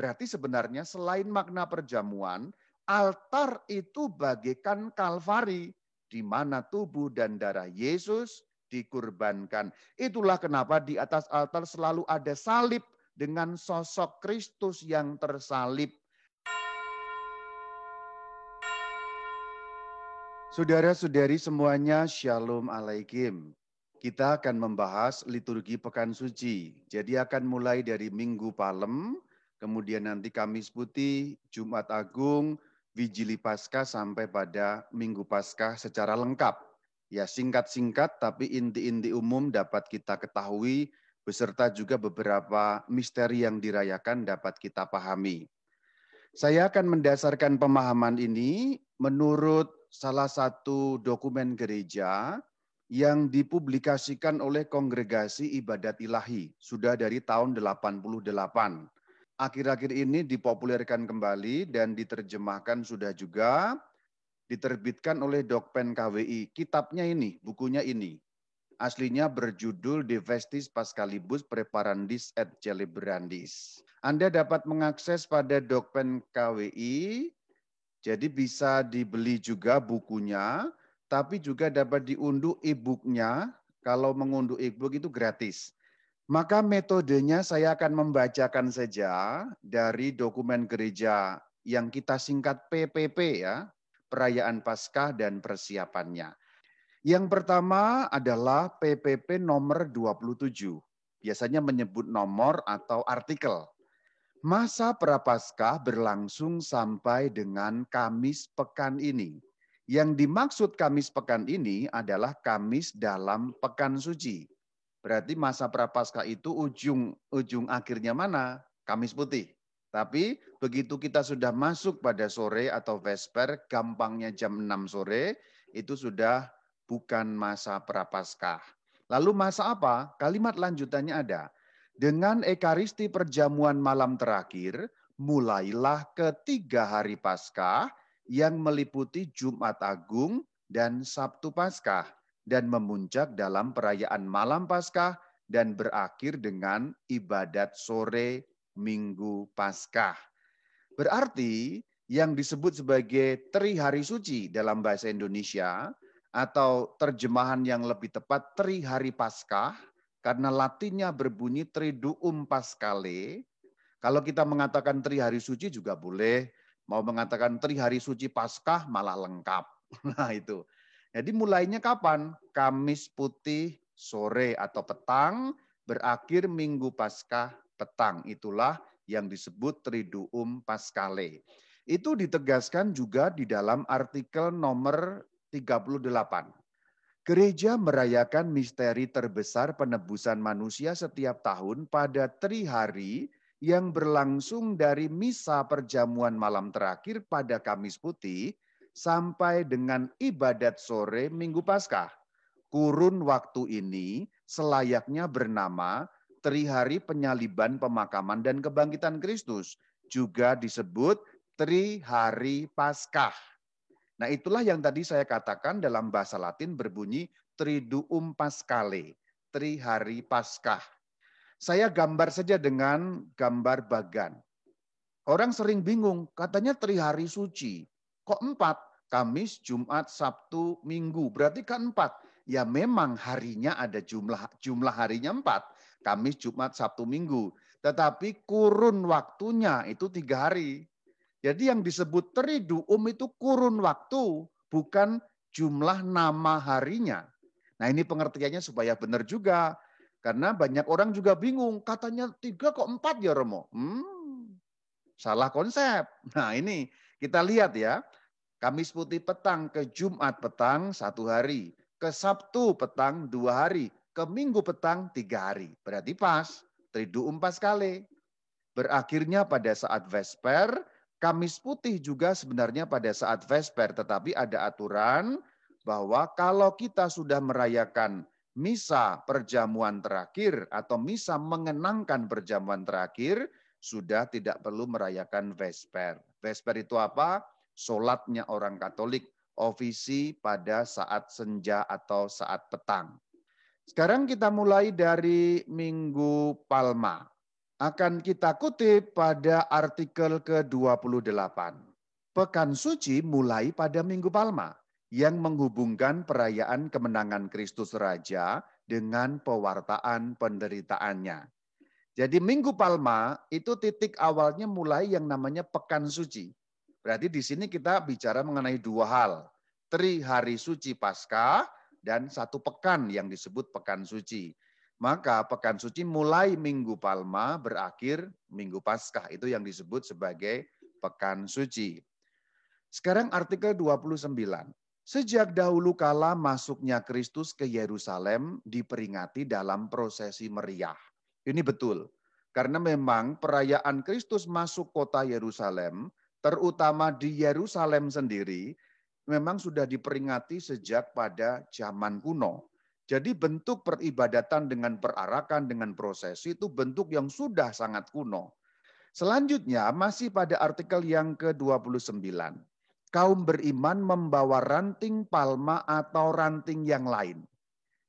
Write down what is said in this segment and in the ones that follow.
Berarti sebenarnya selain makna perjamuan, altar itu bagaikan kalvari di mana tubuh dan darah Yesus dikurbankan. Itulah kenapa di atas altar selalu ada salib dengan sosok Kristus yang tersalib. Saudara-saudari semuanya, Shalom Alaikum. Kita akan membahas liturgi Pekan Suci. Jadi akan mulai dari Minggu Palem, kemudian nanti Kamis Putih, Jumat Agung, Vigili Paskah sampai pada Minggu Paskah secara lengkap. Ya singkat-singkat tapi inti-inti umum dapat kita ketahui beserta juga beberapa misteri yang dirayakan dapat kita pahami. Saya akan mendasarkan pemahaman ini menurut salah satu dokumen gereja yang dipublikasikan oleh Kongregasi Ibadat Ilahi, sudah dari tahun 88. Akhir-akhir ini dipopulerkan kembali dan diterjemahkan sudah juga diterbitkan oleh Dokpen KWI. Kitabnya ini, bukunya ini. Aslinya berjudul De Vestis Pascalibus Preparandis et Celebrandis. Anda dapat mengakses pada Dokpen KWI jadi bisa dibeli juga bukunya, tapi juga dapat diunduh e-booknya. Kalau mengunduh e-book itu gratis. Maka metodenya saya akan membacakan saja dari dokumen gereja yang kita singkat PPP ya, perayaan Paskah dan persiapannya. Yang pertama adalah PPP nomor 27. Biasanya menyebut nomor atau artikel. Masa Prapaskah berlangsung sampai dengan Kamis pekan ini. Yang dimaksud Kamis pekan ini adalah Kamis dalam pekan suci. Berarti masa Prapaskah itu ujung ujung akhirnya mana? Kamis putih. Tapi begitu kita sudah masuk pada sore atau vesper, gampangnya jam 6 sore, itu sudah bukan masa Prapaskah. Lalu masa apa? Kalimat lanjutannya ada dengan ekaristi perjamuan malam terakhir, mulailah ketiga hari Paskah yang meliputi Jumat Agung dan Sabtu Paskah dan memuncak dalam perayaan malam Paskah dan berakhir dengan ibadat sore Minggu Paskah. Berarti yang disebut sebagai Tri Hari Suci dalam bahasa Indonesia atau terjemahan yang lebih tepat Tri Hari Paskah karena latinnya berbunyi triduum pascale. Kalau kita mengatakan tri hari suci juga boleh. Mau mengatakan tri hari suci paskah malah lengkap. Nah itu. Jadi mulainya kapan? Kamis putih sore atau petang, berakhir minggu paskah petang. Itulah yang disebut triduum pascale. Itu ditegaskan juga di dalam artikel nomor 38 Gereja merayakan misteri terbesar penebusan manusia setiap tahun pada tri hari yang berlangsung dari misa perjamuan malam terakhir pada Kamis Putih sampai dengan ibadat sore Minggu Paskah. Kurun waktu ini selayaknya bernama Tri Hari Penyaliban, Pemakaman, dan Kebangkitan Kristus. Juga disebut Tri Hari Paskah. Nah itulah yang tadi saya katakan dalam bahasa Latin berbunyi Triduum Pascale, Tri Hari Paskah. Saya gambar saja dengan gambar bagan. Orang sering bingung, katanya Tri Hari Suci. Kok empat? Kamis, Jumat, Sabtu, Minggu. Berarti kan empat. Ya memang harinya ada jumlah jumlah harinya empat. Kamis, Jumat, Sabtu, Minggu. Tetapi kurun waktunya itu tiga hari. Jadi yang disebut triduum itu kurun waktu, bukan jumlah nama harinya. Nah ini pengertiannya supaya benar juga. Karena banyak orang juga bingung, katanya tiga kok empat ya Romo. Hmm, salah konsep. Nah ini kita lihat ya. Kamis putih petang ke Jumat petang satu hari. Ke Sabtu petang dua hari. Ke Minggu petang tiga hari. Berarti pas. Triduum pas kali. Berakhirnya pada saat Vesper, Kamis putih juga sebenarnya pada saat Vesper, tetapi ada aturan bahwa kalau kita sudah merayakan misa perjamuan terakhir atau misa mengenangkan perjamuan terakhir, sudah tidak perlu merayakan Vesper. Vesper itu apa? Solatnya orang Katolik, ofisi pada saat senja atau saat petang. Sekarang kita mulai dari Minggu Palma. akan kita kutip pada artikel ke-28. Pekan suci mulai pada Minggu Palma yang menghubungkan perayaan kemenangan Kristus Raja dengan pewartaan penderitaannya. Jadi Minggu Palma itu titik awalnya mulai yang namanya Pekan Suci. Berarti di sini kita bicara mengenai dua hal. Tri hari suci Paskah dan satu pekan yang disebut Pekan Suci. Maka Pekan Suci mulai Minggu Palma berakhir Minggu Paskah. Itu yang disebut sebagai Pekan Suci. Sekarang artikel 29. Sejak dahulu kala masuknya Kristus ke Yerusalem diperingati dalam prosesi meriah. Ini betul. Karena memang perayaan Kristus masuk kota Yerusalem, terutama di Yerusalem sendiri, memang sudah diperingati sejak pada zaman kuno. Jadi bentuk peribadatan dengan perarakan, dengan prosesi itu bentuk yang sudah sangat kuno. Selanjutnya masih pada artikel yang ke-29. Kaum beriman membawa ranting palma atau ranting yang lain.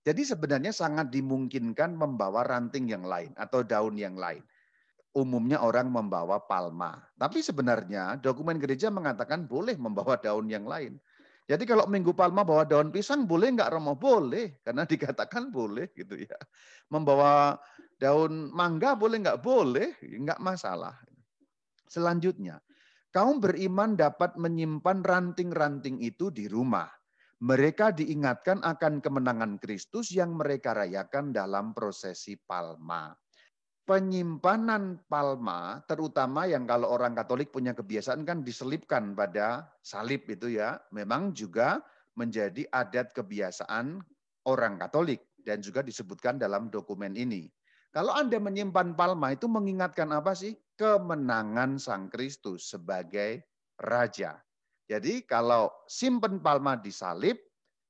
Jadi sebenarnya sangat dimungkinkan membawa ranting yang lain atau daun yang lain. Umumnya orang membawa palma. Tapi sebenarnya dokumen gereja mengatakan boleh membawa daun yang lain. Jadi kalau Minggu Palma bawa daun pisang boleh nggak Romo? Boleh, karena dikatakan boleh gitu ya. Membawa daun mangga boleh nggak? Boleh, nggak masalah. Selanjutnya, kaum beriman dapat menyimpan ranting-ranting itu di rumah. Mereka diingatkan akan kemenangan Kristus yang mereka rayakan dalam prosesi Palma penyimpanan palma, terutama yang kalau orang Katolik punya kebiasaan kan diselipkan pada salib itu ya, memang juga menjadi adat kebiasaan orang Katolik dan juga disebutkan dalam dokumen ini. Kalau Anda menyimpan palma itu mengingatkan apa sih? Kemenangan Sang Kristus sebagai raja. Jadi kalau simpen palma di salib,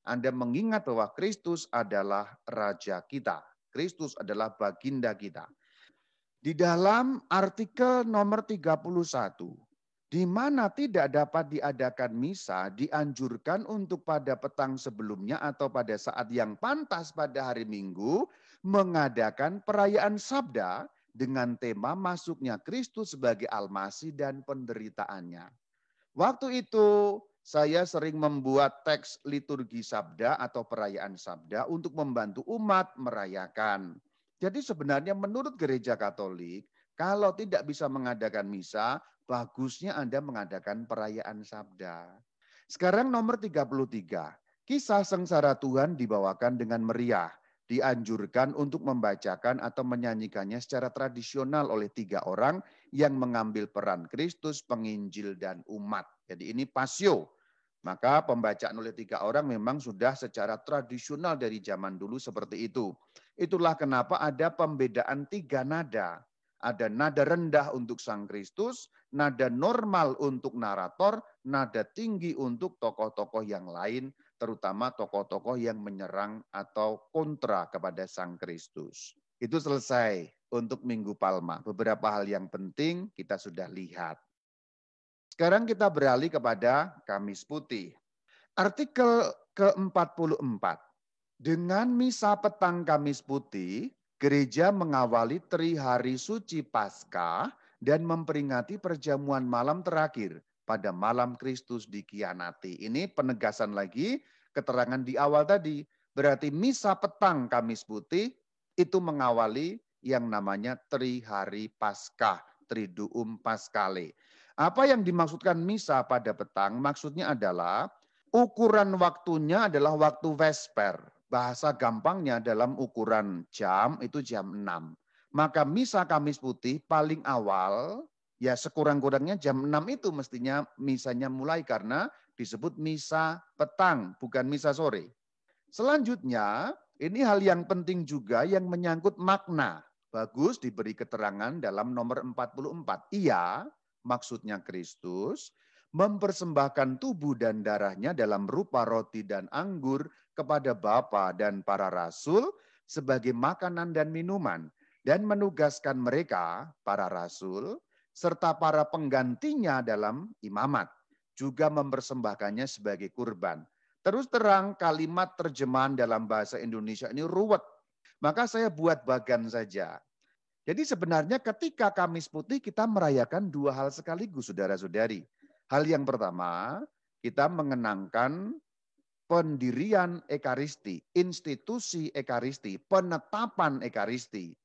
Anda mengingat bahwa Kristus adalah raja kita. Kristus adalah baginda kita. Di dalam artikel nomor 31, di mana tidak dapat diadakan misa, dianjurkan untuk pada petang sebelumnya atau pada saat yang pantas pada hari Minggu, mengadakan perayaan sabda dengan tema masuknya Kristus sebagai almasi dan penderitaannya. Waktu itu saya sering membuat teks liturgi sabda atau perayaan sabda untuk membantu umat merayakan. Jadi sebenarnya menurut gereja Katolik, kalau tidak bisa mengadakan misa, bagusnya Anda mengadakan perayaan sabda. Sekarang nomor 33. Kisah sengsara Tuhan dibawakan dengan meriah. Dianjurkan untuk membacakan atau menyanyikannya secara tradisional oleh tiga orang yang mengambil peran Kristus, penginjil, dan umat. Jadi ini pasio. Maka pembacaan oleh tiga orang memang sudah secara tradisional dari zaman dulu seperti itu. Itulah kenapa ada pembedaan tiga nada. Ada nada rendah untuk Sang Kristus, nada normal untuk narator, nada tinggi untuk tokoh-tokoh yang lain, terutama tokoh-tokoh yang menyerang atau kontra kepada Sang Kristus. Itu selesai untuk Minggu Palma. Beberapa hal yang penting kita sudah lihat. Sekarang kita beralih kepada Kamis Putih. Artikel ke-44 dengan misa petang Kamis Putih, gereja mengawali tri hari suci Paskah dan memperingati perjamuan malam terakhir pada malam Kristus dikhianati. Ini penegasan lagi keterangan di awal tadi. Berarti misa petang Kamis Putih itu mengawali yang namanya tri hari Paskah, Triduum Paskale. Apa yang dimaksudkan misa pada petang? Maksudnya adalah ukuran waktunya adalah waktu Vesper bahasa gampangnya dalam ukuran jam itu jam 6. Maka misa Kamis Putih paling awal ya sekurang-kurangnya jam 6 itu mestinya misanya mulai karena disebut misa petang bukan misa sore. Selanjutnya ini hal yang penting juga yang menyangkut makna. Bagus diberi keterangan dalam nomor 44. Ia, maksudnya Kristus, mempersembahkan tubuh dan darahnya dalam rupa roti dan anggur kepada Bapa dan para rasul sebagai makanan dan minuman dan menugaskan mereka, para rasul, serta para penggantinya dalam imamat, juga mempersembahkannya sebagai kurban. Terus terang kalimat terjemahan dalam bahasa Indonesia ini ruwet. Maka saya buat bagan saja. Jadi sebenarnya ketika Kamis Putih kita merayakan dua hal sekaligus, saudara-saudari. Hal yang pertama, kita mengenangkan pendirian Ekaristi, institusi Ekaristi, penetapan Ekaristi.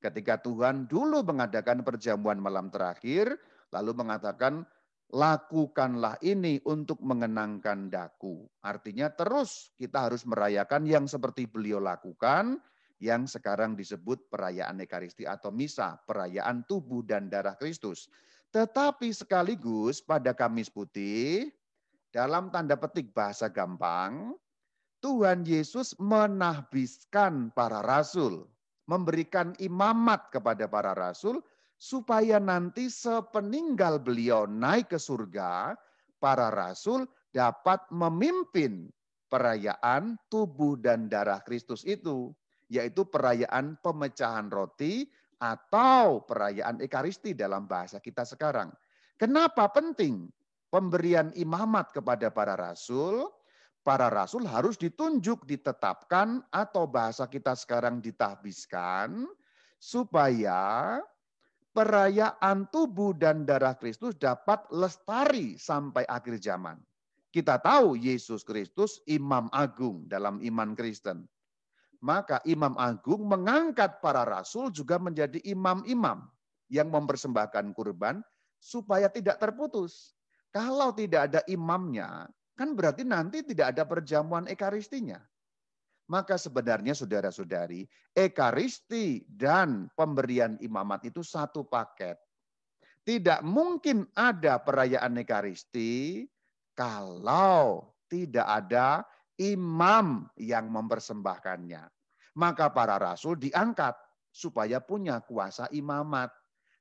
Ketika Tuhan dulu mengadakan perjamuan malam terakhir, lalu mengatakan, lakukanlah ini untuk mengenangkan daku. Artinya terus kita harus merayakan yang seperti beliau lakukan, yang sekarang disebut perayaan Ekaristi atau Misa, perayaan tubuh dan darah Kristus. Tetapi sekaligus pada Kamis Putih, dalam tanda petik bahasa gampang, Tuhan Yesus menahbiskan para rasul, memberikan imamat kepada para rasul, supaya nanti sepeninggal beliau naik ke surga, para rasul dapat memimpin perayaan tubuh dan darah Kristus itu yaitu perayaan pemecahan roti atau perayaan Ekaristi dalam bahasa kita sekarang. Kenapa penting pemberian imamat kepada para rasul? Para rasul harus ditunjuk, ditetapkan, atau bahasa kita sekarang ditahbiskan, supaya perayaan tubuh dan darah Kristus dapat lestari sampai akhir zaman. Kita tahu Yesus Kristus imam agung dalam iman Kristen. Maka Imam Agung mengangkat para rasul juga menjadi imam-imam yang mempersembahkan kurban supaya tidak terputus. Kalau tidak ada imamnya, kan berarti nanti tidak ada perjamuan ekaristinya. Maka sebenarnya saudara-saudari, ekaristi dan pemberian imamat itu satu paket. Tidak mungkin ada perayaan ekaristi kalau tidak ada imam yang mempersembahkannya. Maka para rasul diangkat supaya punya kuasa imamat.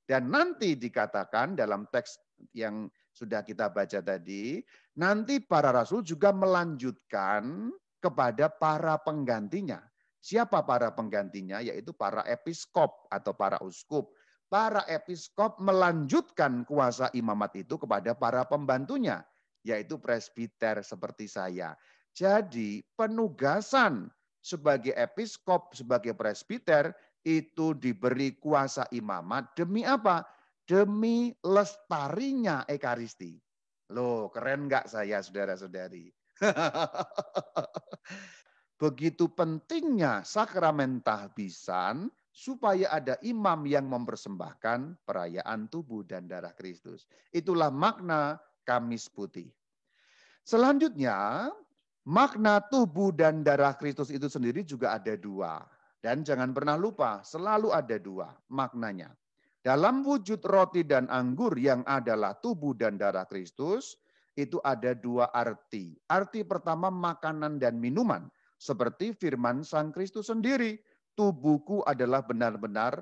Dan nanti dikatakan dalam teks yang sudah kita baca tadi, nanti para rasul juga melanjutkan kepada para penggantinya. Siapa para penggantinya? Yaitu para episkop atau para uskup. Para episkop melanjutkan kuasa imamat itu kepada para pembantunya, yaitu presbiter seperti saya. Jadi penugasan sebagai episkop, sebagai presbiter itu diberi kuasa imamat demi apa? Demi lestarinya Ekaristi. Loh, keren nggak saya saudara-saudari? Begitu pentingnya sakramen tahbisan supaya ada imam yang mempersembahkan perayaan tubuh dan darah Kristus. Itulah makna Kamis Putih. Selanjutnya, Makna tubuh dan darah Kristus itu sendiri juga ada dua. Dan jangan pernah lupa, selalu ada dua maknanya. Dalam wujud roti dan anggur yang adalah tubuh dan darah Kristus, itu ada dua arti. Arti pertama makanan dan minuman. Seperti firman Sang Kristus sendiri. Tubuhku adalah benar-benar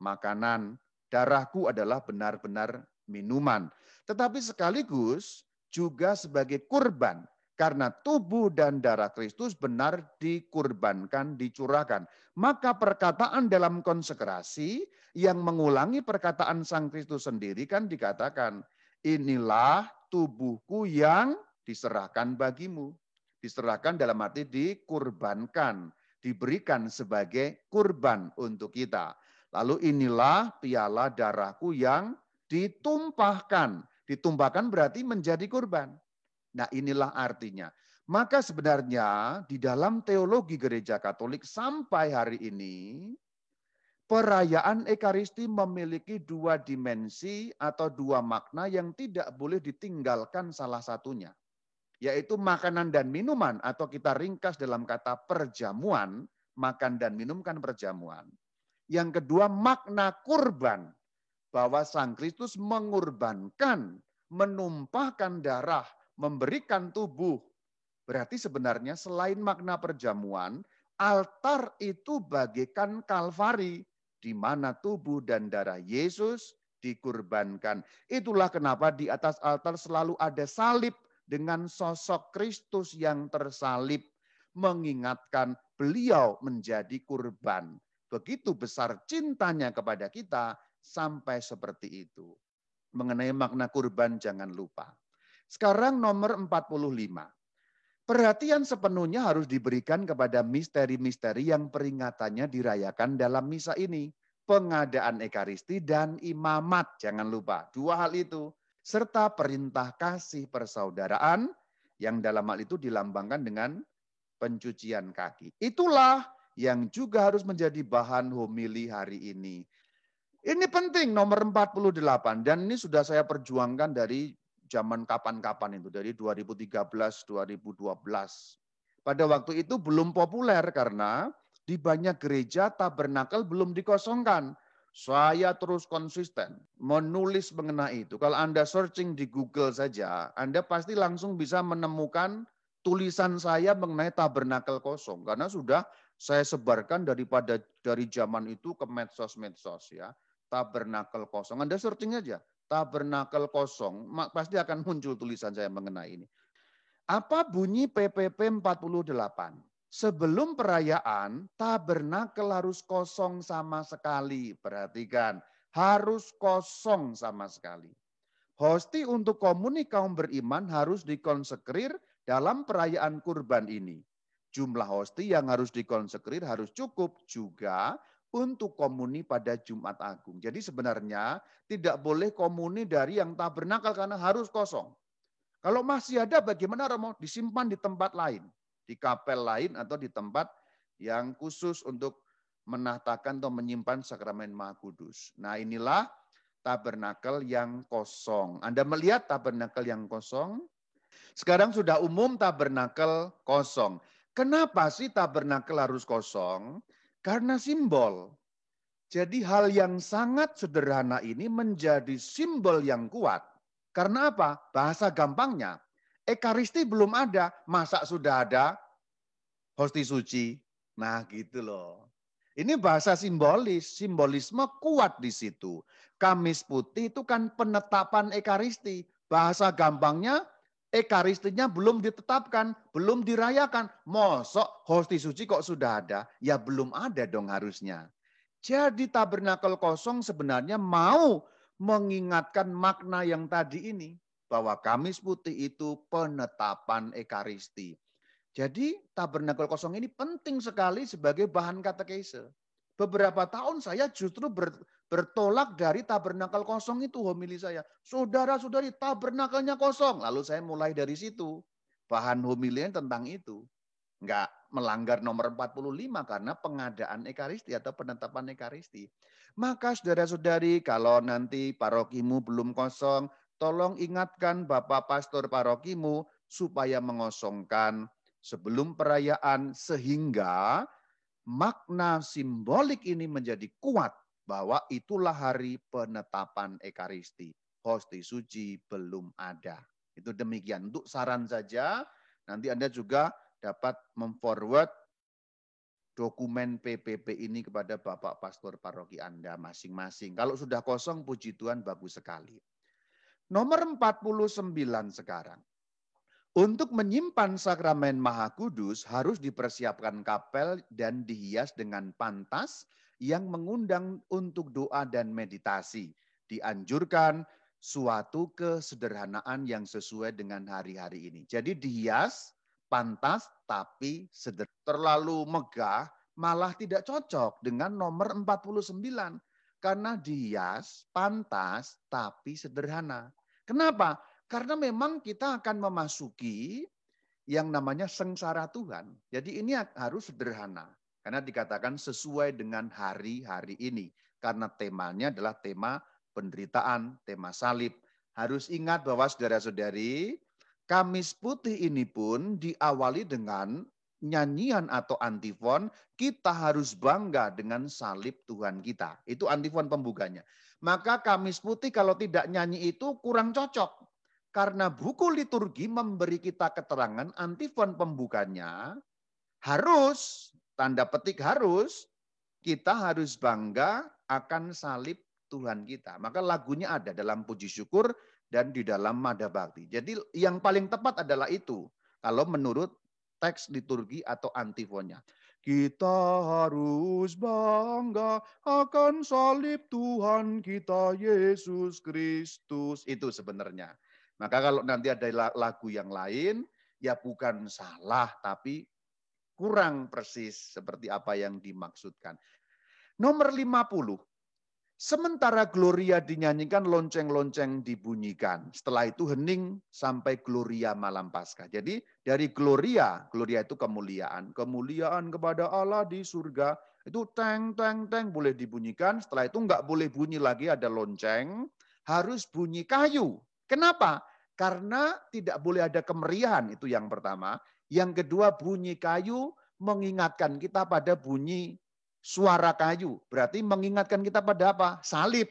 makanan. Darahku adalah benar-benar minuman. Tetapi sekaligus juga sebagai kurban karena tubuh dan darah Kristus benar dikurbankan, dicurahkan. Maka perkataan dalam konsekrasi yang mengulangi perkataan Sang Kristus sendiri kan dikatakan, inilah tubuhku yang diserahkan bagimu. Diserahkan dalam arti dikurbankan, diberikan sebagai kurban untuk kita. Lalu inilah piala darahku yang ditumpahkan. Ditumpahkan berarti menjadi kurban. Nah inilah artinya. Maka sebenarnya di dalam teologi gereja katolik sampai hari ini, perayaan Ekaristi memiliki dua dimensi atau dua makna yang tidak boleh ditinggalkan salah satunya. Yaitu makanan dan minuman atau kita ringkas dalam kata perjamuan, makan dan minum kan perjamuan. Yang kedua makna kurban, bahwa Sang Kristus mengurbankan, menumpahkan darah memberikan tubuh. Berarti sebenarnya selain makna perjamuan, altar itu bagaikan kalvari, di mana tubuh dan darah Yesus dikurbankan. Itulah kenapa di atas altar selalu ada salib dengan sosok Kristus yang tersalib, mengingatkan beliau menjadi kurban. Begitu besar cintanya kepada kita, sampai seperti itu. Mengenai makna kurban jangan lupa. Sekarang nomor 45. Perhatian sepenuhnya harus diberikan kepada misteri-misteri yang peringatannya dirayakan dalam misa ini. pengadaan ekaristi dan imamat. Jangan lupa, dua hal itu. Serta perintah kasih persaudaraan yang dalam hal itu dilambangkan dengan pencucian kaki. Itulah yang juga harus menjadi bahan homili hari ini. Ini penting nomor 48 dan ini sudah saya perjuangkan dari zaman kapan-kapan itu dari 2013 2012. Pada waktu itu belum populer karena di banyak gereja tabernakel belum dikosongkan. Saya terus konsisten menulis mengenai itu. Kalau Anda searching di Google saja, Anda pasti langsung bisa menemukan tulisan saya mengenai tabernakel kosong karena sudah saya sebarkan daripada dari zaman itu ke medsos-medsos ya. Tabernakel kosong. Anda searching aja, tabernakel kosong, pasti akan muncul tulisan saya mengenai ini. Apa bunyi PPP 48? Sebelum perayaan, tabernakel harus kosong sama sekali. Perhatikan, harus kosong sama sekali. Hosti untuk komuni kaum beriman harus dikonsekrir dalam perayaan kurban ini. Jumlah hosti yang harus dikonsekrir harus cukup juga untuk komuni pada Jumat Agung. Jadi sebenarnya tidak boleh komuni dari yang tabernakel karena harus kosong. Kalau masih ada bagaimana Romo? Disimpan di tempat lain di kapel lain atau di tempat yang khusus untuk menatakan atau menyimpan sakramen Maha Kudus. Nah, inilah tabernakel yang kosong. Anda melihat tabernakel yang kosong? Sekarang sudah umum tabernakel kosong. Kenapa sih tabernakel harus kosong? Karena simbol. Jadi hal yang sangat sederhana ini menjadi simbol yang kuat. Karena apa? Bahasa gampangnya, Ekaristi belum ada, masa sudah ada hosti suci? Nah gitu loh. Ini bahasa simbolis, simbolisme kuat di situ. Kamis putih itu kan penetapan Ekaristi. Bahasa gampangnya Ekaristinya belum ditetapkan, belum dirayakan. Mosok hosti suci kok sudah ada? Ya belum ada dong harusnya. Jadi tabernakel kosong sebenarnya mau mengingatkan makna yang tadi ini bahwa Kamis Putih itu penetapan Ekaristi. Jadi tabernakel kosong ini penting sekali sebagai bahan katekese. Beberapa tahun saya justru ber, bertolak dari tabernakel kosong itu homili saya. Saudara-saudari tabernakelnya kosong. Lalu saya mulai dari situ. Bahan homilinya tentang itu. Enggak melanggar nomor 45 karena pengadaan ekaristi atau penetapan ekaristi. Maka saudara-saudari kalau nanti parokimu belum kosong, tolong ingatkan Bapak Pastor Parokimu supaya mengosongkan sebelum perayaan sehingga makna simbolik ini menjadi kuat bahwa itulah hari penetapan Ekaristi. Hosti suci belum ada. Itu demikian. Untuk saran saja, nanti Anda juga dapat memforward dokumen PPP ini kepada Bapak Pastor Paroki Anda masing-masing. Kalau sudah kosong, puji Tuhan bagus sekali. Nomor 49 sekarang. Untuk menyimpan sakramen Maha Kudus harus dipersiapkan kapel dan dihias dengan pantas yang mengundang untuk doa dan meditasi. Dianjurkan suatu kesederhanaan yang sesuai dengan hari-hari ini. Jadi dihias, pantas, tapi sederhana. Terlalu megah malah tidak cocok dengan nomor 49. Karena dihias, pantas, tapi sederhana. Kenapa? Karena memang kita akan memasuki yang namanya sengsara Tuhan. Jadi ini harus sederhana. Karena dikatakan sesuai dengan hari-hari ini. Karena temanya adalah tema penderitaan, tema salib. Harus ingat bahwa saudara-saudari, Kamis Putih ini pun diawali dengan nyanyian atau antifon, kita harus bangga dengan salib Tuhan kita. Itu antifon pembukanya. Maka Kamis Putih kalau tidak nyanyi itu kurang cocok. Karena buku liturgi memberi kita keterangan antifon pembukanya harus, tanda petik harus, kita harus bangga akan salib Tuhan kita. Maka lagunya ada dalam puji syukur dan di dalam mada bakti. Jadi yang paling tepat adalah itu. Kalau menurut teks liturgi atau antifonnya. Kita harus bangga akan salib Tuhan kita Yesus Kristus. Itu sebenarnya. Maka kalau nanti ada lagu yang lain, ya bukan salah, tapi kurang persis seperti apa yang dimaksudkan. Nomor 50, Sementara Gloria dinyanyikan, lonceng-lonceng dibunyikan. Setelah itu hening sampai Gloria malam Paskah. Jadi dari Gloria, Gloria itu kemuliaan. Kemuliaan kepada Allah di surga. Itu teng, teng, teng boleh dibunyikan. Setelah itu nggak boleh bunyi lagi ada lonceng. Harus bunyi kayu. Kenapa? Karena tidak boleh ada kemeriahan. Itu yang pertama. Yang kedua bunyi kayu mengingatkan kita pada bunyi suara kayu. Berarti mengingatkan kita pada apa? Salib.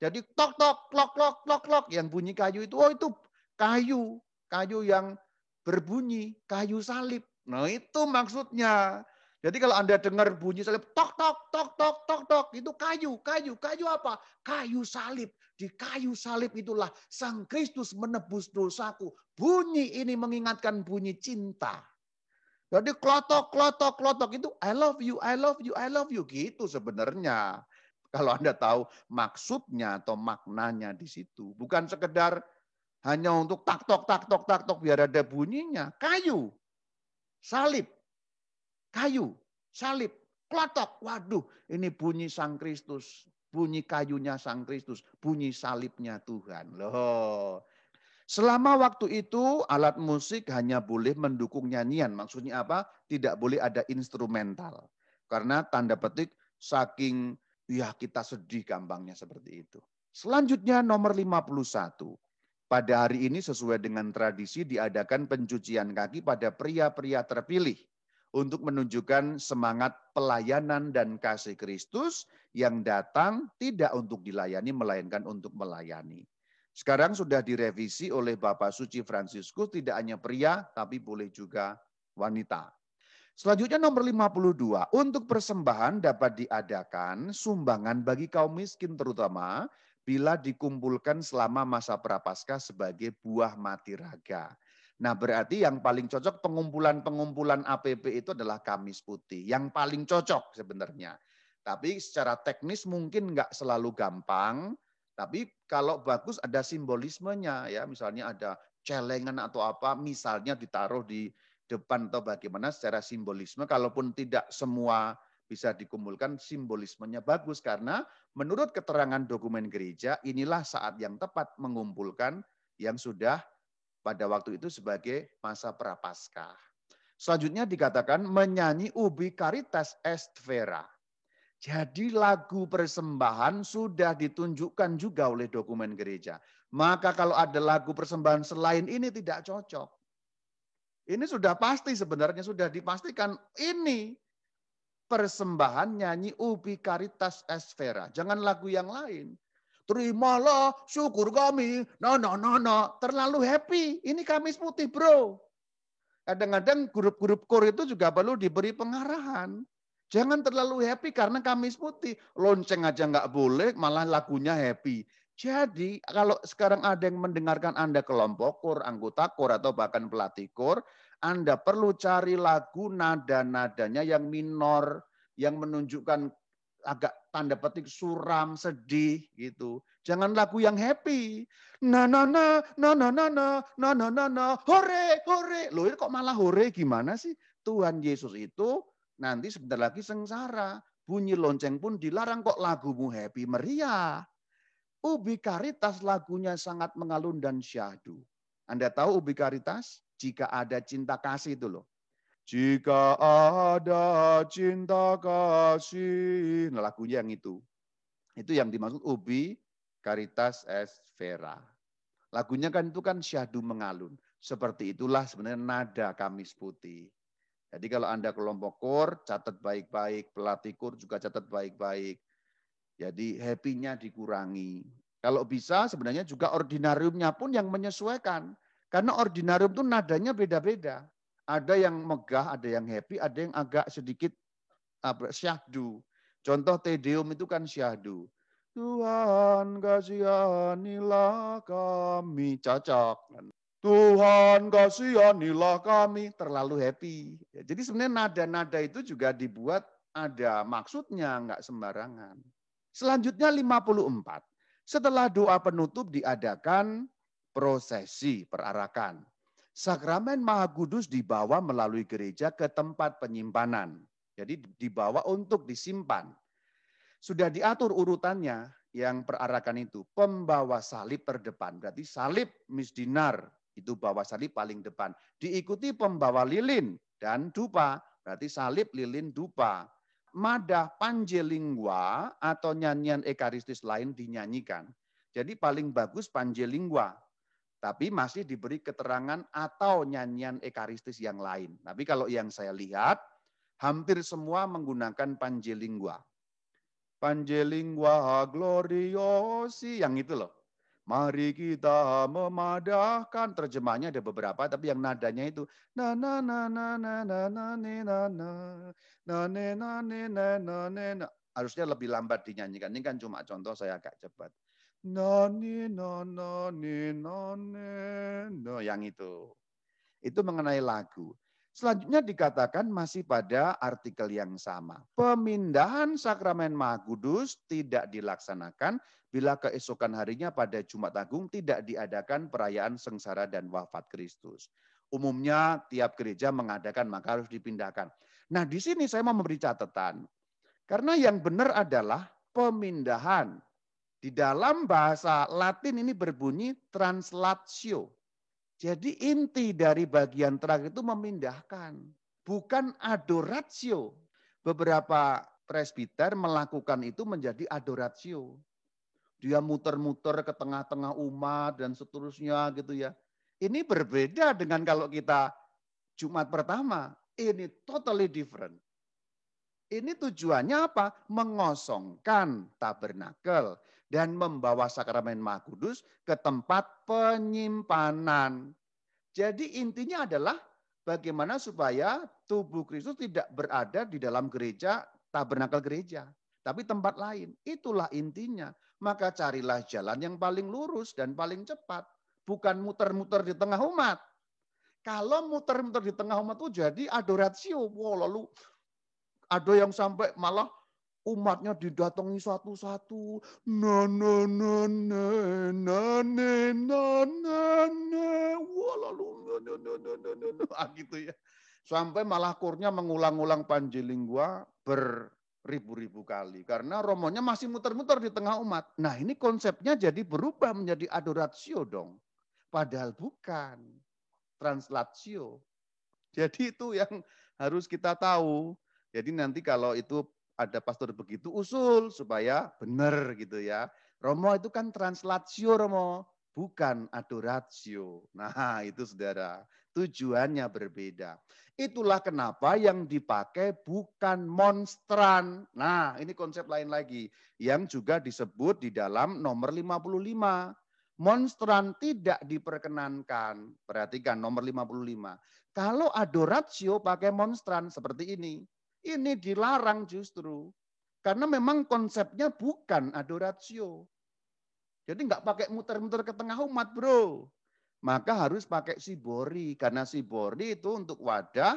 Jadi tok tok klok klok klok klok yang bunyi kayu itu oh itu kayu, kayu yang berbunyi, kayu salib. Nah, itu maksudnya. Jadi kalau Anda dengar bunyi salib tok tok tok tok tok tok itu kayu, kayu, kayu apa? Kayu salib. Di kayu salib itulah Sang Kristus menebus dosaku. Bunyi ini mengingatkan bunyi cinta. Jadi klotok, klotok, klotok itu I love you, I love you, I love you gitu sebenarnya. Kalau Anda tahu maksudnya atau maknanya di situ. Bukan sekedar hanya untuk tak tok, tak tok, tak tok biar ada bunyinya. Kayu, salib, kayu, salib, klotok. Waduh, ini bunyi Sang Kristus. Bunyi kayunya Sang Kristus, bunyi salibnya Tuhan. Loh, Selama waktu itu alat musik hanya boleh mendukung nyanyian. Maksudnya apa? Tidak boleh ada instrumental. Karena tanda petik saking ya kita sedih gampangnya seperti itu. Selanjutnya nomor 51. Pada hari ini sesuai dengan tradisi diadakan pencucian kaki pada pria-pria terpilih untuk menunjukkan semangat pelayanan dan kasih Kristus yang datang tidak untuk dilayani melainkan untuk melayani. Sekarang sudah direvisi oleh Bapak Suci Fransiskus tidak hanya pria tapi boleh juga wanita. Selanjutnya nomor 52, untuk persembahan dapat diadakan sumbangan bagi kaum miskin terutama bila dikumpulkan selama masa prapaskah sebagai buah mati raga. Nah berarti yang paling cocok pengumpulan-pengumpulan APP itu adalah Kamis Putih. Yang paling cocok sebenarnya. Tapi secara teknis mungkin nggak selalu gampang. Tapi kalau bagus ada simbolismenya ya, misalnya ada celengan atau apa, misalnya ditaruh di depan atau bagaimana secara simbolisme. Kalaupun tidak semua bisa dikumpulkan, simbolismenya bagus karena menurut keterangan dokumen gereja inilah saat yang tepat mengumpulkan yang sudah pada waktu itu sebagai masa prapaskah. Selanjutnya dikatakan menyanyi ubi caritas est vera. Jadi lagu persembahan sudah ditunjukkan juga oleh dokumen gereja. Maka kalau ada lagu persembahan selain ini tidak cocok. Ini sudah pasti sebenarnya sudah dipastikan ini persembahan nyanyi ubi caritas esfera. Jangan lagu yang lain. Terimalah syukur kami. No, no, no, no. Terlalu happy. Ini Kamis Putih bro. Kadang-kadang grup-grup kor itu juga perlu diberi pengarahan. Jangan terlalu happy karena Kamis Putih. Lonceng aja nggak boleh, malah lagunya happy. Jadi kalau sekarang ada yang mendengarkan Anda kelompok kor, anggota kor, atau bahkan pelatih kor, Anda perlu cari lagu nada-nadanya yang minor, yang menunjukkan agak tanda petik suram, sedih gitu. Jangan lagu yang happy. Na na na na na na na na na na na hore hore. Loh ini kok malah hore gimana sih? Tuhan Yesus itu nanti sebentar lagi sengsara. Bunyi lonceng pun dilarang kok lagumu happy meriah. Ubi Karitas lagunya sangat mengalun dan syahdu. Anda tahu Ubi Karitas? Jika ada cinta kasih itu loh. Jika ada cinta kasih. Nah lagunya yang itu. Itu yang dimaksud Ubi Karitas Esfera. Lagunya kan itu kan syahdu mengalun. Seperti itulah sebenarnya nada Kamis Putih. Jadi kalau Anda kelompok kur, catat baik-baik. Pelatih kur juga catat baik-baik. Jadi happy-nya dikurangi. Kalau bisa sebenarnya juga ordinariumnya pun yang menyesuaikan. Karena ordinarium itu nadanya beda-beda. Ada yang megah, ada yang happy, ada yang agak sedikit apa, syahdu. Contoh Tedeum itu kan syahdu. Tuhan kasihanilah kami. Cocok. Tuhan kasihanilah kami terlalu happy. Ya, jadi sebenarnya nada-nada itu juga dibuat ada maksudnya, nggak sembarangan. Selanjutnya 54. Setelah doa penutup diadakan prosesi perarakan. Sakramen Maha Kudus dibawa melalui gereja ke tempat penyimpanan. Jadi dibawa untuk disimpan. Sudah diatur urutannya yang perarakan itu. Pembawa salib terdepan. Berarti salib misdinar itu bawa salib paling depan. Diikuti pembawa lilin dan dupa. Berarti salib, lilin, dupa. Madah panjelingua atau nyanyian ekaristis lain dinyanyikan. Jadi paling bagus panjelingua. Tapi masih diberi keterangan atau nyanyian ekaristis yang lain. Tapi kalau yang saya lihat, hampir semua menggunakan panjelingua. Panjelingua gloriosi, yang itu loh. Mari kita memadahkan terjemahnya ada beberapa tapi yang nadanya itu na na na na na na na na na na na na na na na na harusnya lebih lambat dinyanyikan. Ini kan cuma contoh saya agak cepat. Nani nani nani no yang itu. Itu mengenai lagu. Selanjutnya dikatakan masih pada artikel yang sama. Pemindahan sakramen Maha Kudus tidak dilaksanakan bila keesokan harinya pada Jumat Agung tidak diadakan perayaan sengsara dan wafat Kristus. Umumnya tiap gereja mengadakan maka harus dipindahkan. Nah di sini saya mau memberi catatan. Karena yang benar adalah pemindahan di dalam bahasa Latin ini berbunyi translatio. Jadi inti dari bagian terakhir itu memindahkan, bukan adoratio. Beberapa presbiter melakukan itu menjadi adoratio. Dia muter-muter ke tengah-tengah umat dan seterusnya gitu ya. Ini berbeda dengan kalau kita Jumat pertama. Ini totally different. Ini tujuannya apa? Mengosongkan tabernakel dan membawa sakramen Maha Kudus ke tempat penyimpanan. Jadi intinya adalah bagaimana supaya tubuh Kristus tidak berada di dalam gereja, tabernakel gereja, tapi tempat lain. Itulah intinya. Maka carilah jalan yang paling lurus dan paling cepat, bukan muter-muter di tengah umat. Kalau muter-muter di tengah umat itu jadi adoratio, wow, lalu ada yang sampai malah umatnya didatangi satu-satu. Na na na na na na na na na. Na. Ah, gitu ya. Sampai malah kurnya mengulang-ulang panjilingua beribu-ribu kali. Karena romonya masih muter-muter di tengah umat. Nah ini konsepnya jadi berubah menjadi adoratio dong. Padahal bukan. Translatio. Jadi itu yang harus kita tahu. Jadi nanti kalau itu ada pastor begitu usul supaya benar gitu ya. Romo itu kan translatio Romo, bukan adoratio. Nah itu saudara, tujuannya berbeda. Itulah kenapa yang dipakai bukan monstran. Nah ini konsep lain lagi yang juga disebut di dalam nomor 55. Monstran tidak diperkenankan. Perhatikan nomor 55. Kalau adoratio pakai monstran seperti ini. Ini dilarang justru. Karena memang konsepnya bukan adoratio. Jadi nggak pakai muter-muter ke tengah umat bro. Maka harus pakai sibori. Karena sibori itu untuk wadah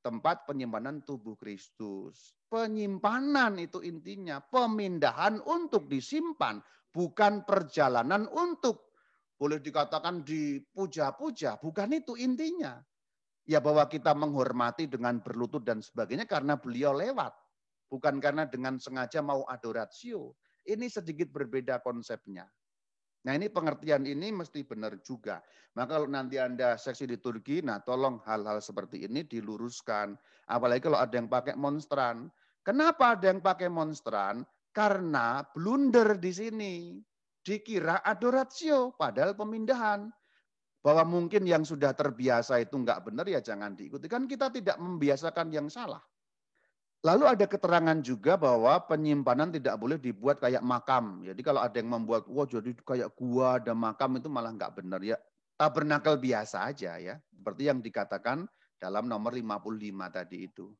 tempat penyimpanan tubuh Kristus. Penyimpanan itu intinya. Pemindahan untuk disimpan. Bukan perjalanan untuk boleh dikatakan dipuja-puja. Bukan itu intinya. Ya bahwa kita menghormati dengan berlutut dan sebagainya karena beliau lewat. Bukan karena dengan sengaja mau adoratio. Ini sedikit berbeda konsepnya. Nah ini pengertian ini mesti benar juga. Maka kalau nanti Anda seksi liturgi, nah tolong hal-hal seperti ini diluruskan. Apalagi kalau ada yang pakai monstran. Kenapa ada yang pakai monstran? Karena blunder di sini. Dikira adoratio, padahal pemindahan bahwa mungkin yang sudah terbiasa itu enggak benar ya jangan diikuti. Kan kita tidak membiasakan yang salah. Lalu ada keterangan juga bahwa penyimpanan tidak boleh dibuat kayak makam. Jadi kalau ada yang membuat, wah jadi kayak gua ada makam itu malah enggak benar ya. Tabernakel biasa aja ya. Seperti yang dikatakan dalam nomor 55 tadi itu.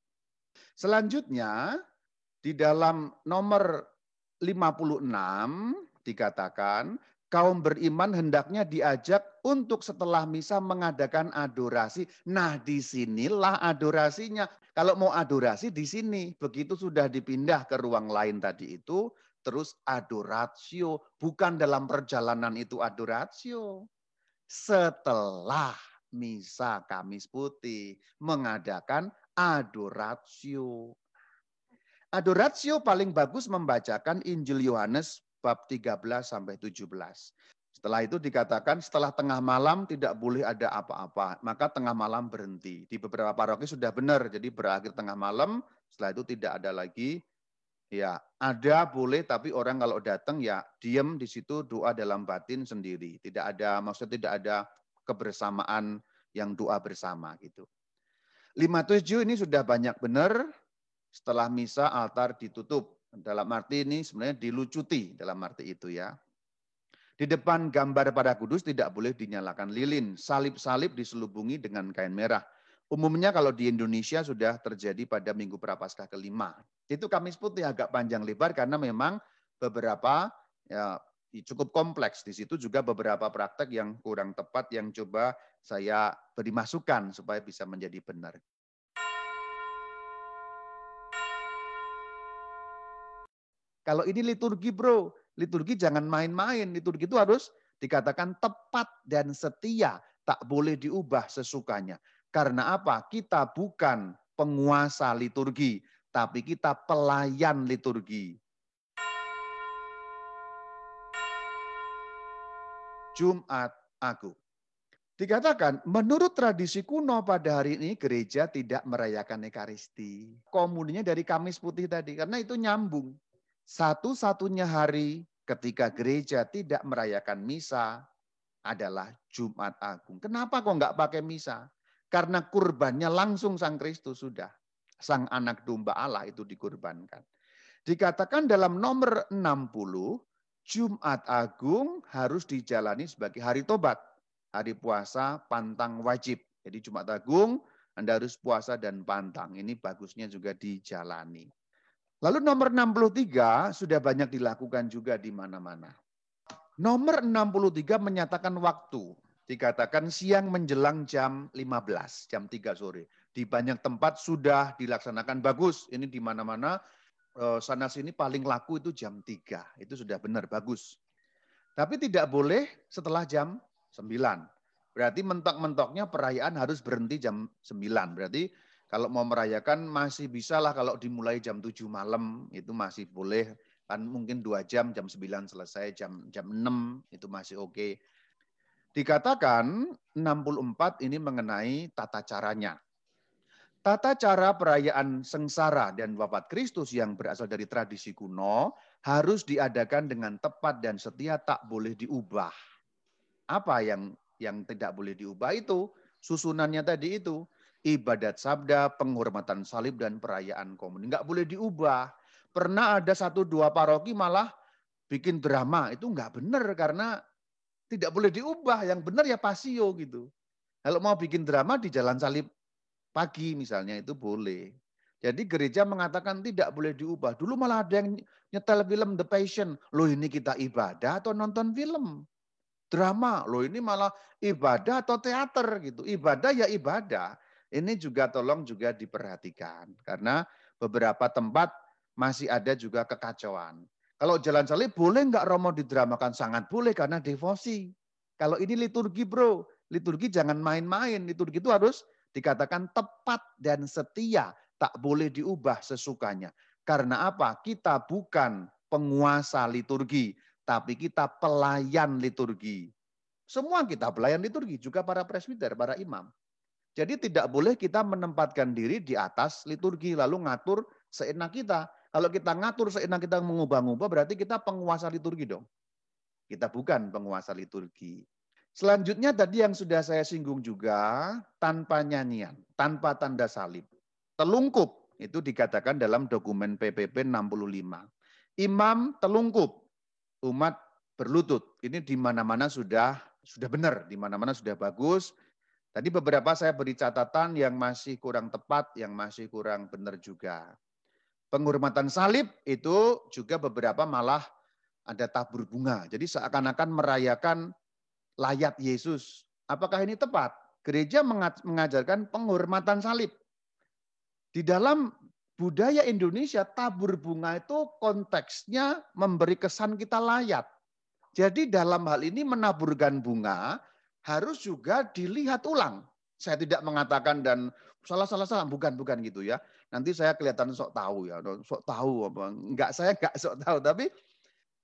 Selanjutnya di dalam nomor 56 dikatakan kaum beriman hendaknya diajak untuk setelah misa mengadakan adorasi. Nah, di sinilah adorasinya. Kalau mau adorasi di sini, begitu sudah dipindah ke ruang lain tadi itu, terus adoratio, bukan dalam perjalanan itu adoratio. Setelah misa Kamis Putih mengadakan adoratio. Adoratio paling bagus membacakan Injil Yohanes bab 13 sampai 17. Setelah itu dikatakan setelah tengah malam tidak boleh ada apa-apa, maka tengah malam berhenti. Di beberapa paroki sudah benar, jadi berakhir tengah malam, setelah itu tidak ada lagi. Ya, ada boleh tapi orang kalau datang ya diam di situ doa dalam batin sendiri. Tidak ada maksud tidak ada kebersamaan yang doa bersama gitu. 57 ini sudah banyak benar. Setelah misa altar ditutup. Dalam arti ini sebenarnya dilucuti dalam arti itu ya. Di depan gambar pada kudus tidak boleh dinyalakan lilin. Salib-salib diselubungi dengan kain merah. Umumnya kalau di Indonesia sudah terjadi pada Minggu Prapaskah kelima. Itu Kamis Putih agak panjang lebar karena memang beberapa ya, cukup kompleks. Di situ juga beberapa praktek yang kurang tepat yang coba saya beri masukan supaya bisa menjadi benar. Kalau ini liturgi bro, liturgi jangan main-main. Liturgi itu harus dikatakan tepat dan setia. Tak boleh diubah sesukanya. Karena apa? Kita bukan penguasa liturgi, tapi kita pelayan liturgi. Jumat Agung. Dikatakan, menurut tradisi kuno pada hari ini gereja tidak merayakan Ekaristi. Komuninya dari Kamis Putih tadi, karena itu nyambung. Satu-satunya hari ketika gereja tidak merayakan misa adalah Jumat Agung. Kenapa kok nggak pakai misa? Karena kurbannya langsung Sang Kristus sudah. Sang anak domba Allah itu dikurbankan. Dikatakan dalam nomor 60, Jumat Agung harus dijalani sebagai hari tobat. Hari puasa pantang wajib. Jadi Jumat Agung Anda harus puasa dan pantang. Ini bagusnya juga dijalani. Lalu nomor 63 sudah banyak dilakukan juga di mana-mana. Nomor 63 menyatakan waktu. Dikatakan siang menjelang jam 15, jam 3 sore. Di banyak tempat sudah dilaksanakan bagus. Ini di mana-mana eh, sana sini paling laku itu jam 3. Itu sudah benar bagus. Tapi tidak boleh setelah jam 9. Berarti mentok-mentoknya perayaan harus berhenti jam 9. Berarti kalau mau merayakan masih bisa lah kalau dimulai jam 7 malam itu masih boleh. Kan mungkin dua jam, jam 9 selesai, jam jam 6 itu masih oke. Okay. Dikatakan 64 ini mengenai tata caranya. Tata cara perayaan sengsara dan wafat Kristus yang berasal dari tradisi kuno harus diadakan dengan tepat dan setia tak boleh diubah. Apa yang yang tidak boleh diubah itu? Susunannya tadi itu ibadat sabda, penghormatan salib, dan perayaan komuni. Nggak boleh diubah. Pernah ada satu dua paroki malah bikin drama. Itu nggak benar karena tidak boleh diubah. Yang benar ya pasio gitu. Kalau mau bikin drama di jalan salib pagi misalnya itu boleh. Jadi gereja mengatakan tidak boleh diubah. Dulu malah ada yang nyetel film The Passion. Loh ini kita ibadah atau nonton film? Drama. Loh ini malah ibadah atau teater gitu. Ibadah ya ibadah. Ini juga tolong juga diperhatikan karena beberapa tempat masih ada juga kekacauan. Kalau jalan salib boleh nggak Romo didramakan? Sangat boleh karena devosi. Kalau ini liturgi bro, liturgi jangan main-main. Liturgi itu harus dikatakan tepat dan setia. Tak boleh diubah sesukanya. Karena apa? Kita bukan penguasa liturgi, tapi kita pelayan liturgi. Semua kita pelayan liturgi, juga para presbiter, para imam. Jadi tidak boleh kita menempatkan diri di atas liturgi lalu ngatur seenak kita. Kalau kita ngatur seenak kita mengubah-ubah berarti kita penguasa liturgi dong. Kita bukan penguasa liturgi. Selanjutnya tadi yang sudah saya singgung juga tanpa nyanyian, tanpa tanda salib. Telungkup itu dikatakan dalam dokumen PPP 65. Imam telungkup, umat berlutut. Ini di mana-mana sudah sudah benar, di mana-mana sudah bagus Tadi beberapa saya beri catatan yang masih kurang tepat, yang masih kurang benar juga. Penghormatan salib itu juga beberapa malah ada tabur bunga. Jadi seakan-akan merayakan layat Yesus. Apakah ini tepat? Gereja mengajarkan penghormatan salib. Di dalam budaya Indonesia, tabur bunga itu konteksnya memberi kesan kita layat. Jadi dalam hal ini menaburkan bunga harus juga dilihat ulang. Saya tidak mengatakan dan salah salah salah bukan bukan gitu ya. Nanti saya kelihatan sok tahu ya, sok tahu apa. Enggak saya enggak sok tahu tapi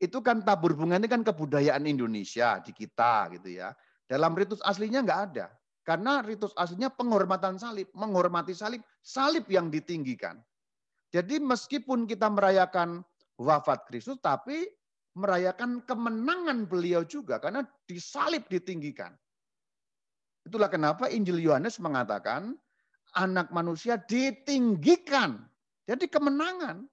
itu kan tabur bunga ini kan kebudayaan Indonesia di kita gitu ya. Dalam ritus aslinya enggak ada. Karena ritus aslinya penghormatan salib, menghormati salib, salib yang ditinggikan. Jadi meskipun kita merayakan wafat Kristus tapi merayakan kemenangan beliau juga karena disalib ditinggikan. Itulah kenapa Injil Yohanes mengatakan anak manusia ditinggikan. Jadi kemenangan.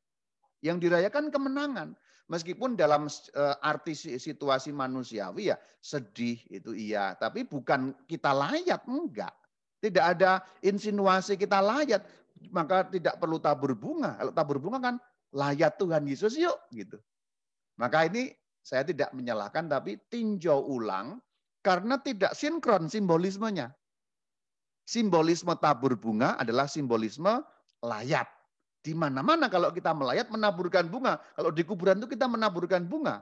Yang dirayakan kemenangan. Meskipun dalam uh, arti situasi manusiawi ya sedih itu iya. Tapi bukan kita layak, enggak. Tidak ada insinuasi kita layak. Maka tidak perlu tabur bunga. Kalau tabur bunga kan layak Tuhan Yesus yuk. gitu. Maka ini saya tidak menyalahkan tapi tinjau ulang karena tidak sinkron simbolismenya. Simbolisme tabur bunga adalah simbolisme layat. Di mana-mana kalau kita melayat menaburkan bunga. Kalau di kuburan itu kita menaburkan bunga.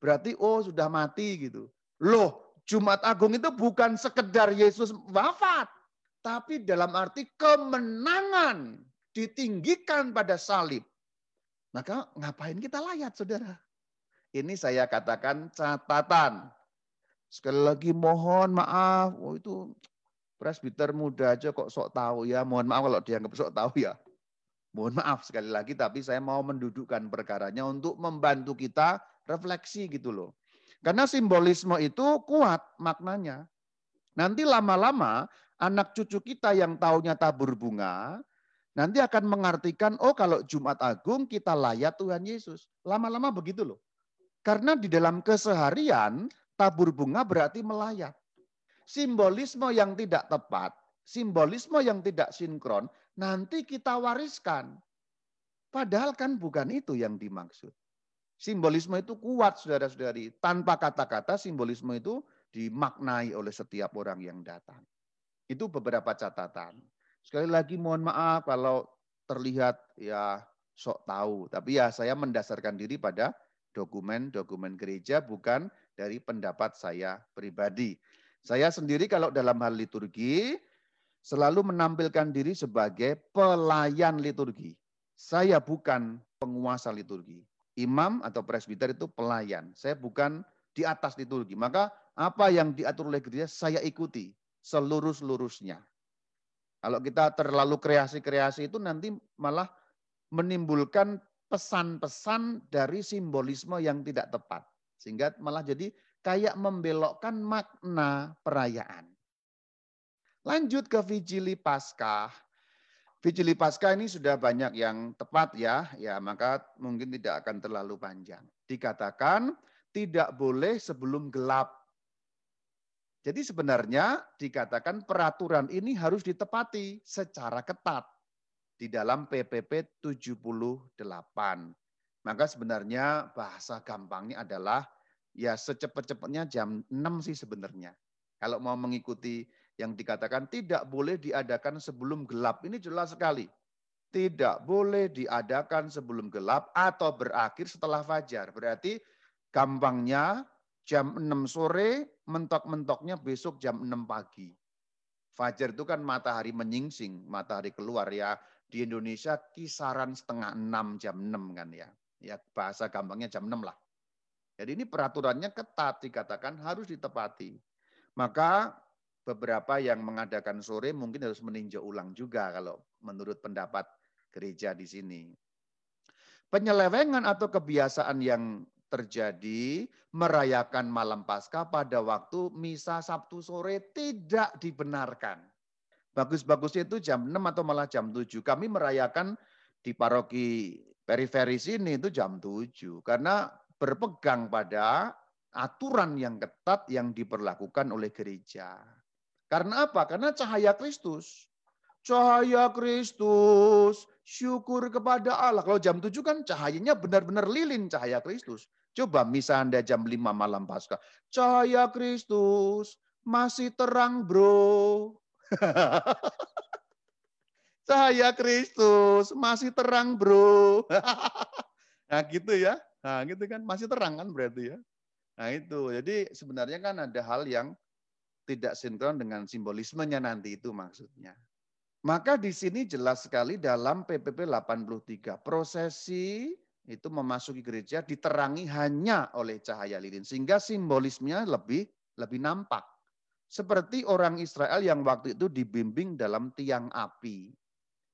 Berarti oh sudah mati gitu. Loh, Jumat Agung itu bukan sekedar Yesus wafat. Tapi dalam arti kemenangan ditinggikan pada salib. Maka ngapain kita layat saudara? Ini saya katakan catatan. Sekali lagi mohon maaf, oh itu presbiter muda aja kok sok tahu ya. Mohon maaf kalau dianggap sok tahu ya. Mohon maaf sekali lagi, tapi saya mau mendudukkan perkaranya untuk membantu kita refleksi gitu loh. Karena simbolisme itu kuat maknanya. Nanti lama-lama anak cucu kita yang taunya tabur bunga, nanti akan mengartikan, oh kalau Jumat Agung kita layak Tuhan Yesus. Lama-lama begitu loh. Karena di dalam keseharian tabur bunga berarti melayat. Simbolisme yang tidak tepat, simbolisme yang tidak sinkron, nanti kita wariskan. Padahal kan bukan itu yang dimaksud. Simbolisme itu kuat, saudara-saudari. Tanpa kata-kata, simbolisme itu dimaknai oleh setiap orang yang datang. Itu beberapa catatan. Sekali lagi mohon maaf kalau terlihat ya sok tahu. Tapi ya saya mendasarkan diri pada dokumen-dokumen gereja bukan dari pendapat saya pribadi. Saya sendiri kalau dalam hal liturgi selalu menampilkan diri sebagai pelayan liturgi. Saya bukan penguasa liturgi. Imam atau presbiter itu pelayan. Saya bukan di atas liturgi. Maka apa yang diatur oleh gereja saya ikuti seluruh-seluruhnya. Kalau kita terlalu kreasi-kreasi itu nanti malah menimbulkan pesan-pesan dari simbolisme yang tidak tepat. Sehingga malah jadi kayak membelokkan makna perayaan. Lanjut ke Vigili Paskah. Vigili Paskah ini sudah banyak yang tepat ya, ya maka mungkin tidak akan terlalu panjang. Dikatakan tidak boleh sebelum gelap. Jadi sebenarnya dikatakan peraturan ini harus ditepati secara ketat di dalam PPP 78. Maka sebenarnya bahasa gampangnya adalah ya secepat-cepatnya jam 6 sih sebenarnya. Kalau mau mengikuti yang dikatakan tidak boleh diadakan sebelum gelap, ini jelas sekali. Tidak boleh diadakan sebelum gelap atau berakhir setelah fajar. Berarti gampangnya jam 6 sore, mentok-mentoknya besok jam 6 pagi. Fajar itu kan matahari menyingsing, matahari keluar ya. Di Indonesia kisaran setengah enam jam enam kan ya. Ya bahasa gampangnya jam enam lah. Jadi ini peraturannya ketat dikatakan harus ditepati. Maka beberapa yang mengadakan sore mungkin harus meninjau ulang juga kalau menurut pendapat gereja di sini. Penyelewengan atau kebiasaan yang terjadi merayakan malam Paskah pada waktu misa Sabtu sore tidak dibenarkan. Bagus-bagusnya itu jam 6 atau malah jam 7. Kami merayakan di paroki periferi sini itu jam 7. Karena berpegang pada aturan yang ketat yang diperlakukan oleh gereja. Karena apa? Karena cahaya Kristus. Cahaya Kristus, syukur kepada Allah. Kalau jam 7 kan cahayanya benar-benar lilin cahaya Kristus. Coba misalnya jam 5 malam pasca. Cahaya Kristus masih terang bro. Cahaya Kristus masih terang, bro. nah, gitu ya. Nah, gitu kan masih terang kan berarti ya. Nah, itu. Jadi sebenarnya kan ada hal yang tidak sinkron dengan simbolismenya nanti itu maksudnya. Maka di sini jelas sekali dalam PPP 83, prosesi itu memasuki gereja diterangi hanya oleh cahaya lilin sehingga simbolismenya lebih lebih nampak. Seperti orang Israel yang waktu itu dibimbing dalam tiang api.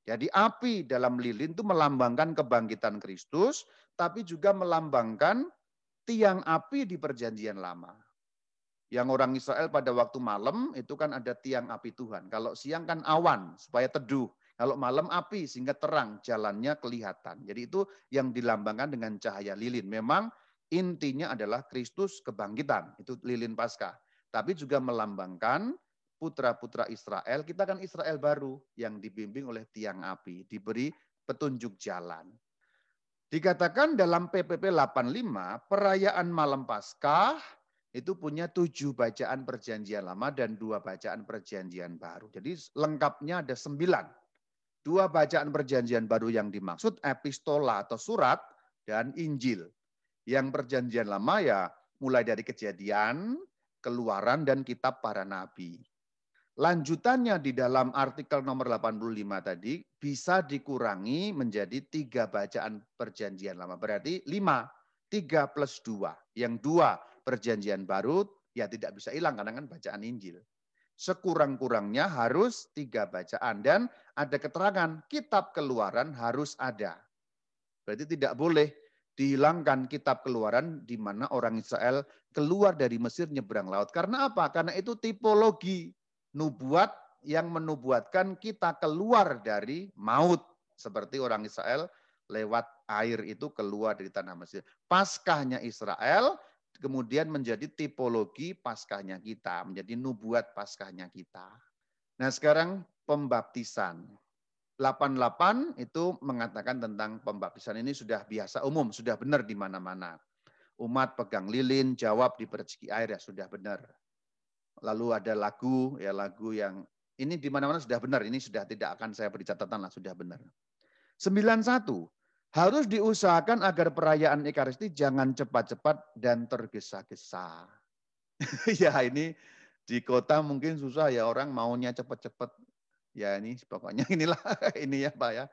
Jadi api dalam lilin itu melambangkan kebangkitan Kristus, tapi juga melambangkan tiang api di perjanjian lama. Yang orang Israel pada waktu malam itu kan ada tiang api Tuhan. Kalau siang kan awan supaya teduh. Kalau malam api sehingga terang jalannya kelihatan. Jadi itu yang dilambangkan dengan cahaya lilin. Memang intinya adalah Kristus kebangkitan. Itu lilin Paskah. Tapi juga melambangkan putra-putra Israel. Kita kan Israel baru yang dibimbing oleh tiang api. Diberi petunjuk jalan. Dikatakan dalam PPP 85, perayaan malam Paskah itu punya tujuh bacaan perjanjian lama dan dua bacaan perjanjian baru. Jadi lengkapnya ada sembilan. Dua bacaan perjanjian baru yang dimaksud epistola atau surat dan Injil. Yang perjanjian lama ya mulai dari kejadian, keluaran, dan kitab para nabi. Lanjutannya di dalam artikel nomor 85 tadi bisa dikurangi menjadi tiga bacaan perjanjian lama. Berarti lima, tiga plus dua. Yang dua perjanjian baru ya tidak bisa hilang karena kan bacaan Injil. Sekurang-kurangnya harus tiga bacaan dan ada keterangan kitab keluaran harus ada. Berarti tidak boleh dihilangkan kitab keluaran di mana orang Israel keluar dari Mesir nyebrang laut. Karena apa? Karena itu tipologi nubuat yang menubuatkan kita keluar dari maut. Seperti orang Israel lewat air itu keluar dari tanah Mesir. Paskahnya Israel kemudian menjadi tipologi paskahnya kita, menjadi nubuat paskahnya kita. Nah sekarang pembaptisan. 88 itu mengatakan tentang pembaptisan ini sudah biasa umum, sudah benar di mana-mana. Umat pegang lilin, jawab di air ya sudah benar. Lalu ada lagu, ya lagu yang ini di mana-mana sudah benar, ini sudah tidak akan saya beri catatan lah, sudah benar. 91, harus diusahakan agar perayaan Ekaristi jangan cepat-cepat dan tergesa-gesa. ya ini di kota mungkin susah ya orang maunya cepat-cepat. Ya ini pokoknya inilah ini ya Pak ya.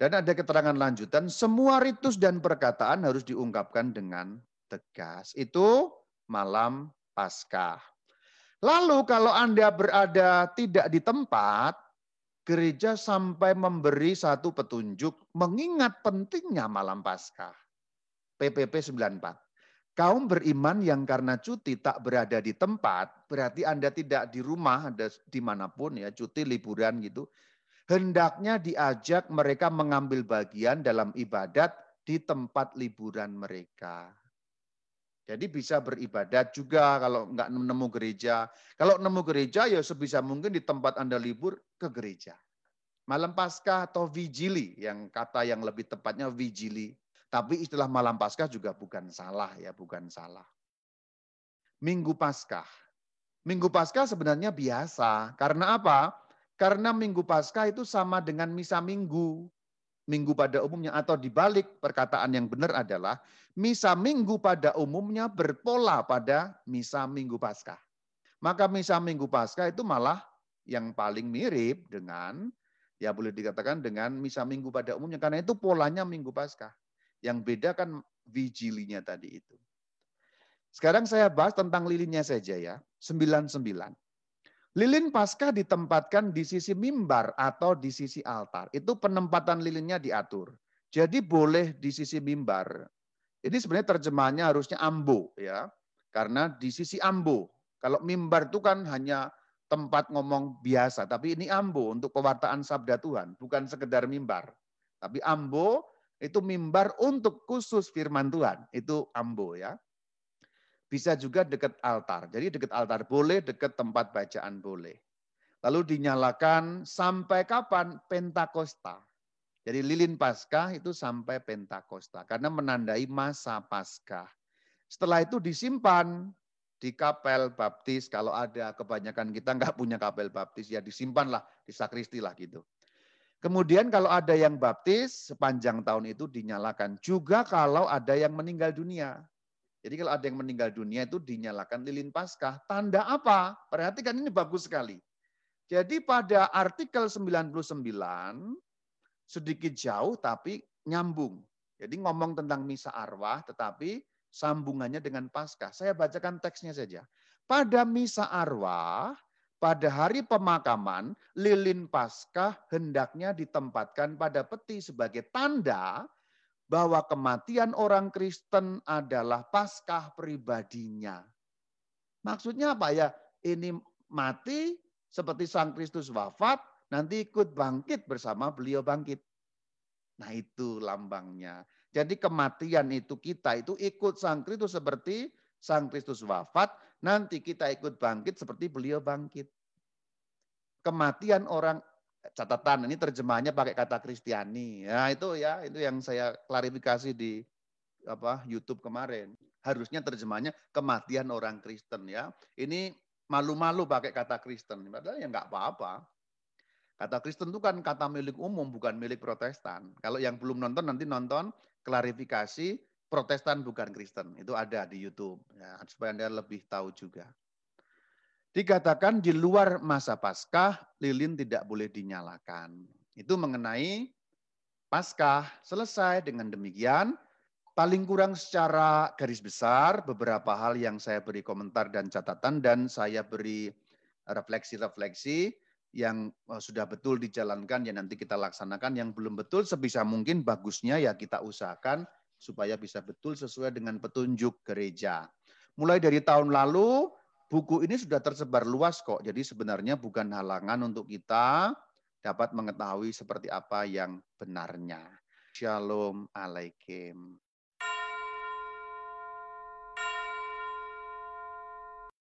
Dan ada keterangan lanjutan, semua ritus dan perkataan harus diungkapkan dengan tegas. Itu malam Paskah. Lalu kalau Anda berada tidak di tempat, gereja sampai memberi satu petunjuk mengingat pentingnya malam Paskah. PPP 94. Kaum beriman yang karena cuti tak berada di tempat, berarti Anda tidak di rumah, ada di mana pun ya, cuti liburan gitu. Hendaknya diajak mereka mengambil bagian dalam ibadat di tempat liburan mereka. Jadi bisa beribadat juga kalau nggak nemu gereja. Kalau nemu gereja ya sebisa mungkin di tempat Anda libur ke gereja. Malam Paskah atau vigili yang kata yang lebih tepatnya vigili. Tapi istilah malam Paskah juga bukan salah ya, bukan salah. Minggu Paskah. Minggu Paskah sebenarnya biasa. Karena apa? Karena Minggu Paskah itu sama dengan misa Minggu. Minggu pada umumnya atau dibalik perkataan yang benar adalah misa Minggu pada umumnya berpola pada misa Minggu Paskah. Maka misa Minggu Paskah itu malah yang paling mirip dengan ya boleh dikatakan dengan misa Minggu pada umumnya karena itu polanya Minggu Paskah. Yang beda kan vigilinya tadi itu. Sekarang saya bahas tentang lilinnya saja ya. 99. Lilin Paskah ditempatkan di sisi mimbar atau di sisi altar. Itu penempatan lilinnya diatur. Jadi boleh di sisi mimbar. Ini sebenarnya terjemahannya harusnya ambo ya. Karena di sisi ambo. Kalau mimbar itu kan hanya tempat ngomong biasa, tapi ini ambo untuk pewartaan sabda Tuhan, bukan sekedar mimbar. Tapi ambo itu mimbar untuk khusus firman Tuhan, itu ambo ya. Bisa juga dekat altar. Jadi dekat altar boleh, dekat tempat bacaan boleh. Lalu dinyalakan sampai kapan? Pentakosta. Jadi lilin Paskah itu sampai Pentakosta karena menandai masa Paskah. Setelah itu disimpan di kapel baptis kalau ada kebanyakan kita nggak punya kapel baptis ya disimpanlah di sakristi lah gitu. Kemudian kalau ada yang baptis sepanjang tahun itu dinyalakan juga kalau ada yang meninggal dunia. Jadi kalau ada yang meninggal dunia itu dinyalakan lilin Paskah. Tanda apa? Perhatikan ini bagus sekali. Jadi pada artikel 99 sedikit jauh tapi nyambung. Jadi ngomong tentang misa arwah tetapi sambungannya dengan Paskah. Saya bacakan teksnya saja. Pada misa arwah, pada hari pemakaman, lilin Paskah hendaknya ditempatkan pada peti sebagai tanda bahwa kematian orang Kristen adalah Paskah pribadinya. Maksudnya apa ya? Ini mati seperti Sang Kristus wafat, nanti ikut bangkit bersama beliau bangkit. Nah itu lambangnya. Jadi kematian itu kita itu ikut Sang Kristus seperti Sang Kristus wafat, nanti kita ikut bangkit seperti beliau bangkit. Kematian orang catatan ini terjemahnya pakai kata Kristiani. Ya itu ya, itu yang saya klarifikasi di apa YouTube kemarin. Harusnya terjemahnya kematian orang Kristen ya. Ini malu-malu pakai kata Kristen. Padahal ya nggak apa-apa. Kata Kristen itu kan kata milik umum, bukan milik Protestan. Kalau yang belum nonton nanti nonton klarifikasi Protestan bukan Kristen. Itu ada di YouTube ya, supaya Anda lebih tahu juga. Dikatakan di luar masa Paskah lilin tidak boleh dinyalakan. Itu mengenai Paskah. Selesai dengan demikian, paling kurang secara garis besar beberapa hal yang saya beri komentar dan catatan dan saya beri refleksi-refleksi yang eh, sudah betul dijalankan ya nanti kita laksanakan yang belum betul sebisa mungkin bagusnya ya kita usahakan supaya bisa betul sesuai dengan petunjuk gereja. Mulai dari tahun lalu buku ini sudah tersebar luas kok. Jadi sebenarnya bukan halangan untuk kita dapat mengetahui seperti apa yang benarnya. Shalom alaikum.